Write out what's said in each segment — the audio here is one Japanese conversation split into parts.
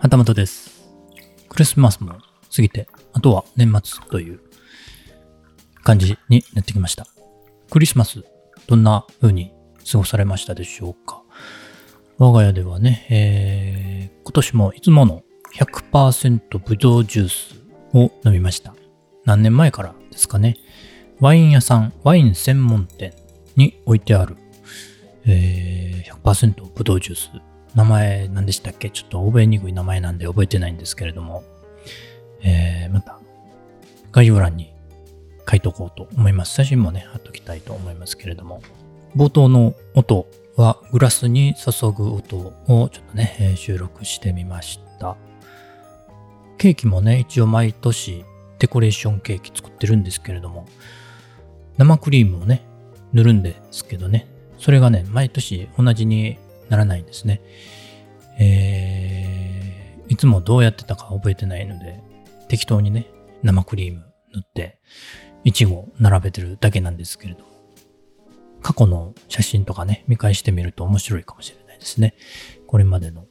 はたまたです。クリスマスも過ぎて、あとは年末という感じになってきました。クリスマス、どんな風に過ごされましたでしょうか我が家ではね、えー今年もいつもの100%ブドウジュースを飲みました。何年前からですかね。ワイン屋さん、ワイン専門店に置いてある、えー100%ブドウジュース。名前何でしたっけ？ちょっと覚えにくい名前なんで覚えてないんですけれども、えーまた概要欄に書いとこうと思います。写真もね、貼っときたいと思いますけれども、冒頭の音はグラスに注ぐ音をちょっとね、えー収録してみました。ケーキもね、一応毎年デコレーションケーキ作ってるんですけれども、生クリームをね、塗るんですけどね、それがね、毎年同じにならないんですね。えー、いつもどうやってたか覚えてないので、適当にね、生クリーム塗って、いちご並べてるだけなんですけれど、過去の写真とかね、見返してみると面白いかもしれないですね。これまでの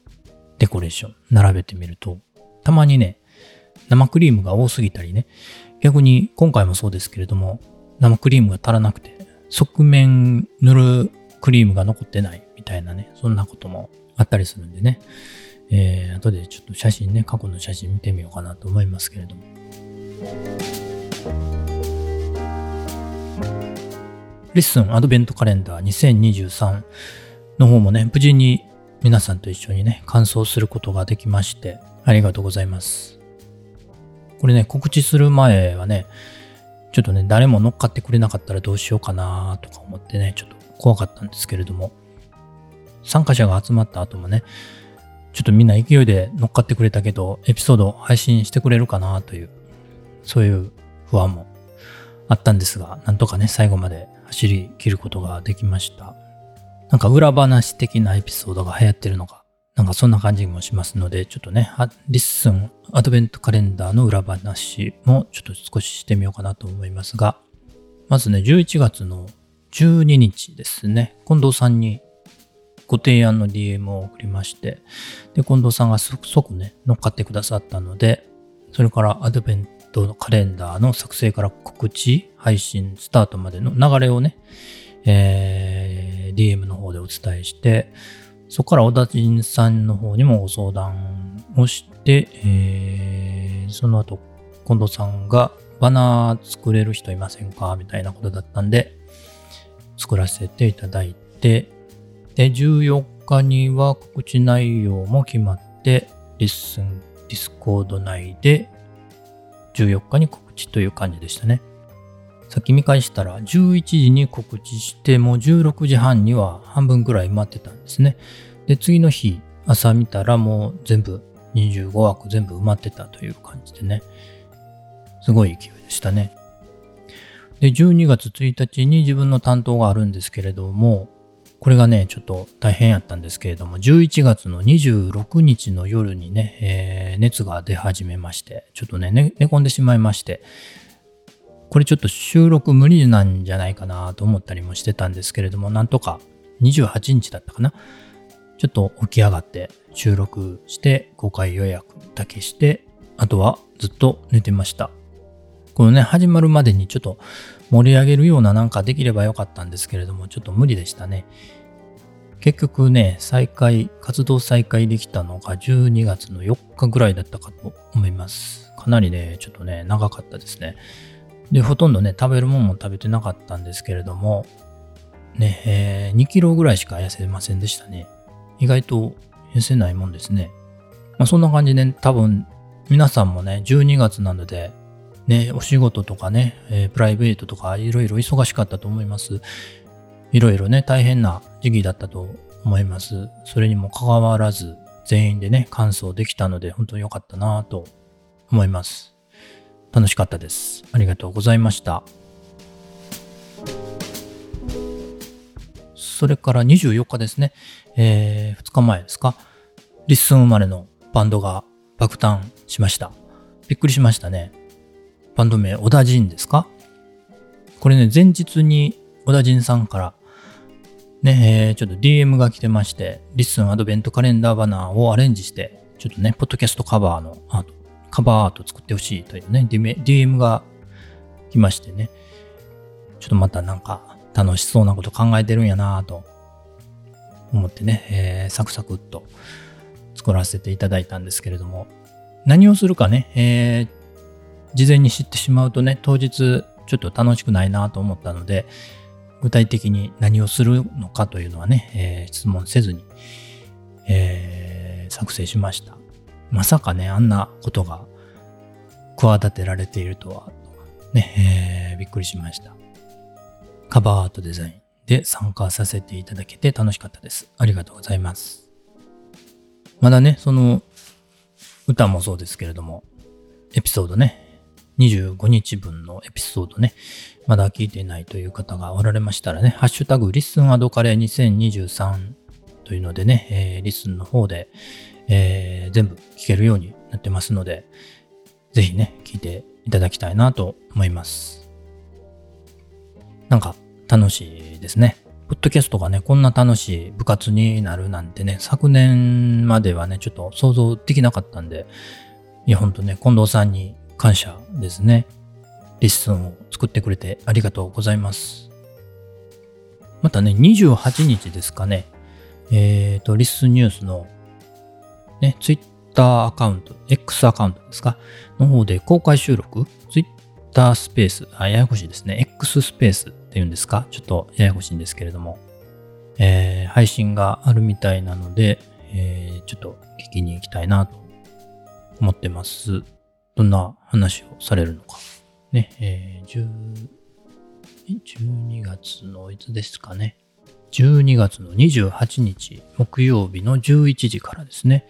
デコレーション並べてみると、たまにね、生クリームが多すぎたりね、逆に今回もそうですけれども、生クリームが足らなくて、側面塗るクリームが残ってないたいなね、そんなこともあったりするんでね、えー、後でちょっと写真ね、過去の写真見てみようかなと思いますけれども。レッスンアドベントカレンダー2023の方もね、無事に皆さんと一緒にね、完走することができまして、ありがとうございます。これね、告知する前はね、ちょっとね、誰も乗っかってくれなかったらどうしようかなとか思ってね、ちょっと怖かったんですけれども、参加者が集まった後もね、ちょっとみんな勢いで乗っかってくれたけど、エピソード配信してくれるかなという、そういう不安もあったんですが、なんとかね、最後まで走り切ることができました。なんか裏話的なエピソードが流行ってるのか、なんかそんな感じもしますので、ちょっとね、 LISTEN アドベントカレンダーの裏話もちょっと少ししてみようかなと思いますが、まずね、11月の12日ですね、近藤さんにご提案の DM を送りまして、で、近藤さんが即ね、乗っかってくださったので、それからアドベントのカレンダーの作成から告知、配信、スタートまでの流れをね、えー DM の方でお伝えして、そこから小田陣さんの方にもご相談をして、えーその後、近藤さんがバナー作れる人いませんか？みたいなことだったんで、作らせていただいて、で、14日には告知内容も決まって、 LISTEN、Discord 内で14日に告知という感じでしたね。さっき見返したら11時に告知してもう16時半には半分ぐらい待ってたんですね。で、次の日朝見たらもう全部25枠全部埋まってたという感じでね。すごい勢いでしたね。で、12月1日に自分の担当があるんですけれども、これがね、ちょっと大変やったんですけれども、11月の26日の夜にね、えー熱が出始めまして、ちょっとねね寝込んでしまいまして、これちょっと収録無理なんじゃないかなと思ったりもしてたんですけれども、なんとか28日だったかな。ちょっと起き上がって収録して公開予約だけして、あとはずっと寝てました。このね、始まるまでにちょっと盛り上げるようななんかできればよかったんですけれども、ちょっと無理でしたね。結局ね、再開、活動再開できたのが12月の4日ぐらいだったかと思います。かなりね、ちょっとね、長かったですね。で、ほとんどね、食べるもんも食べてなかったんですけれども、ね、えー2キロぐらいしか痩せませんでしたね。意外と痩せないもんですね。まあ、そんな感じで、ね、多分、皆さんもね、12月なので、ね、お仕事とかね、えープライベートとかいろいろ忙しかったと思います。いろいろね、大変な時期だったと思います。それにもかかわらず、全員でね、完走できたので、本当に良かったなと思います。楽しかったです。ありがとうございました。それから24日ですね、え2日前ですか、 LISTEN 生まれのバンドが爆誕しました。びっくりしましたね。バンド名、小田陣ですか？これね、前日に小田陣さんから、ね、えちょっと DM が来てまして、 LISTEN アドベントカレンダーバナーをアレンジしてちょっとね、ポッドキャストカバーのアート、カバーアート作ってほしいというね、DM が来ましてね、ちょっとまたなんか楽しそうなこと考えてるんやなぁと思ってね、えー、サクサクっと作らせていただいたんですけれども、何をするかね、えー、事前に知ってしまうとね、当日ちょっと楽しくないなと思ったので、具体的に何をするのかというのはね、えー、質問せずに、えー、作成しました。まさかね、あんなことが企てられているとは、ね、えー、びっくりしました。カバーアートデザインで参加させていただけて楽しかったです。ありがとうございます。まだね、その歌もそうですけれども、エピソードね、25日分のエピソードね、まだ聞いていないという方がおられましたらね、ハッシュタグリスンアドカレー2023というのでね、えー、 LISTEN の方で、えー、全部聞けるようになってますので、ぜひね、聞いていただきたいなと思います。なんか楽しいですね。ポッドキャストがね、こんな楽しい部活になるなんてね、昨年まではね、ちょっと想像できなかったんで、いや、ほんとね、近藤さんに感謝ですね。 LISTEN を作ってくれてありがとうございます。またね、28日ですかね。えっ、ー、と、リッスンニュースのね、ツイッターアカウント、X アカウントですか？の方で公開収録、ツイッタースペース、あ、ややこしいですね。X スペースっていうんですか？ちょっとややこしいんですけれども、えー、配信があるみたいなので、えー、ちょっと聞きに行きたいなと思ってます。どんな話をされるのか。ね、えー、12月のいつですかね。12月の28日木曜日の11時からですね。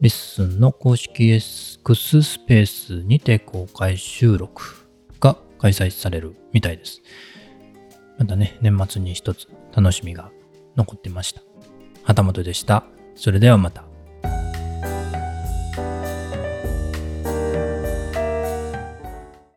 レッスンの公式 X スペースにて公開収録が開催されるみたいです。またね、年末に一つ楽しみが残ってました。旗本でした。それではまた。